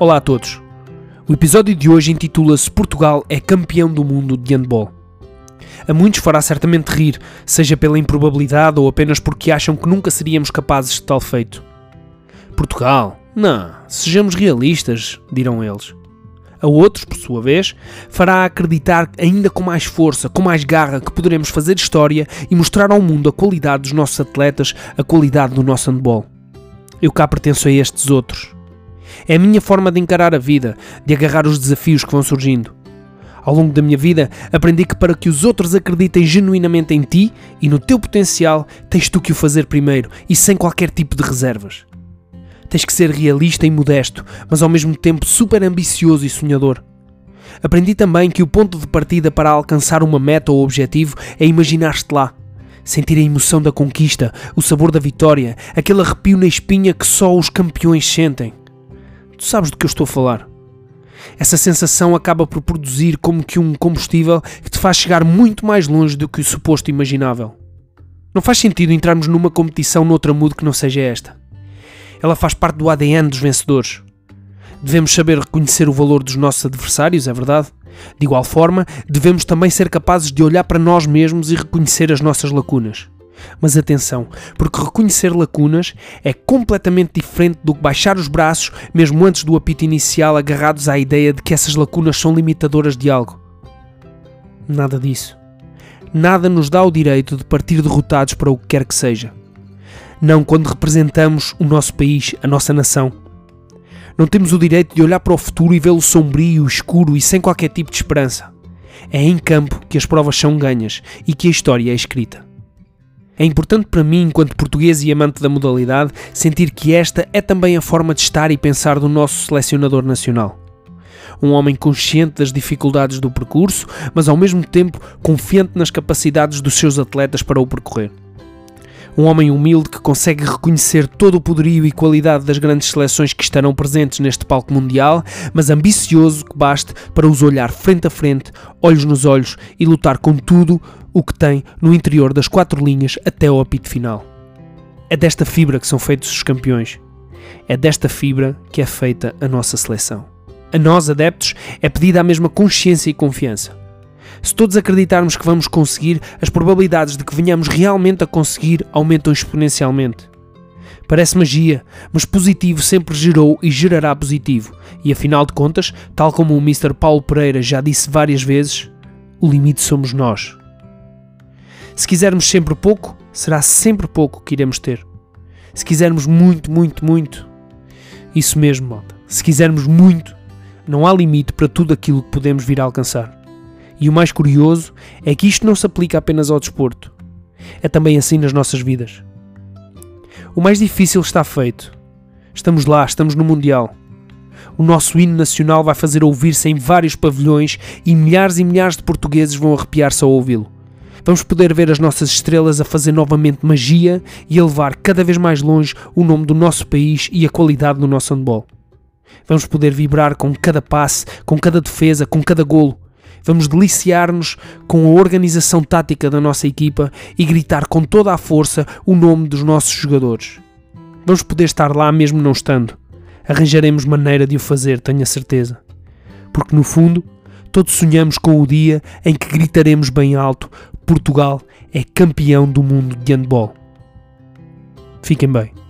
Olá a todos. O episódio de hoje intitula-se Portugal é campeão do mundo de handball. A muitos fará certamente rir, seja pela improbabilidade ou apenas porque acham que nunca seríamos capazes de tal feito. Portugal? Não, sejamos realistas, dirão eles. A outros, por sua vez, fará acreditar ainda com mais força, com mais garra, que poderemos fazer história e mostrar ao mundo a qualidade dos nossos atletas, a qualidade do nosso handball. Eu cá pertenço a estes outros. É a minha forma de encarar a vida, de agarrar os desafios que vão surgindo. Ao longo da minha vida, aprendi que para que os outros acreditem genuinamente em ti e no teu potencial, tens tu que o fazer primeiro e sem qualquer tipo de reservas. Tens que ser realista e modesto, mas ao mesmo tempo super ambicioso e sonhador. Aprendi também que o ponto de partida para alcançar uma meta ou objetivo é imaginar-te lá. Sentir a emoção da conquista, o sabor da vitória, aquele arrepio na espinha que só os campeões sentem. Tu sabes do que eu estou a falar. Essa sensação acaba por produzir como que um combustível que te faz chegar muito mais longe do que o suposto imaginável. Não faz sentido entrarmos numa competição noutra mood que não seja esta. Ela faz parte do ADN dos vencedores. Devemos saber reconhecer o valor dos nossos adversários, é verdade. De igual forma, devemos também ser capazes de olhar para nós mesmos e reconhecer as nossas lacunas. Mas atenção, porque reconhecer lacunas é completamente diferente do que baixar os braços, mesmo antes do apito inicial, agarrados à ideia de que essas lacunas são limitadoras de algo. Nada disso. Nada nos dá o direito de partir derrotados para o que quer que seja. Não quando representamos o nosso país, a nossa nação. Não temos o direito de olhar para o futuro e vê-lo sombrio, escuro e sem qualquer tipo de esperança. É em campo que as provas são ganhas e que a história é escrita. É importante para mim, enquanto português e amante da modalidade, sentir que esta é também a forma de estar e pensar do nosso selecionador nacional. Um homem consciente das dificuldades do percurso, mas ao mesmo tempo confiante nas capacidades dos seus atletas para o percorrer. Um homem humilde que consegue reconhecer todo o poderio e qualidade das grandes seleções que estarão presentes neste palco mundial, mas ambicioso que baste para os olhar frente a frente, olhos nos olhos e lutar com tudo o que tem no interior das quatro linhas até ao apito final. É desta fibra que são feitos os campeões. É desta fibra que é feita a nossa seleção. A nós, adeptos, é pedida a mesma consciência e confiança. Se todos acreditarmos que vamos conseguir, as probabilidades de que venhamos realmente a conseguir aumentam exponencialmente. Parece magia, mas positivo sempre gerou e gerará positivo, e afinal de contas, tal como o Mr. Paulo Pereira já disse várias vezes, o limite somos nós. Se quisermos sempre pouco, será sempre pouco que iremos ter. Se quisermos muito, muito, muito, isso mesmo, malta. Se quisermos muito, não há limite para tudo aquilo que podemos vir a alcançar. E o mais curioso é que isto não se aplica apenas ao desporto. É também assim nas nossas vidas. O mais difícil está feito. Estamos lá, estamos no Mundial. O nosso hino nacional vai fazer ouvir-se em vários pavilhões e milhares e milhares de portugueses vão arrepiar-se ao ouvi-lo. Vamos poder ver as nossas estrelas a fazer novamente magia e a levar cada vez mais longe o nome do nosso país e a qualidade do nosso handball. Vamos poder vibrar com cada passe, com cada defesa, com cada golo. Vamos deliciar-nos com a organização tática da nossa equipa e gritar com toda a força o nome dos nossos jogadores. Vamos poder estar lá mesmo não estando. Arranjaremos maneira de o fazer, tenho a certeza. Porque no fundo, todos sonhamos com o dia em que gritaremos bem alto: Portugal é campeão do mundo de handball. Fiquem bem.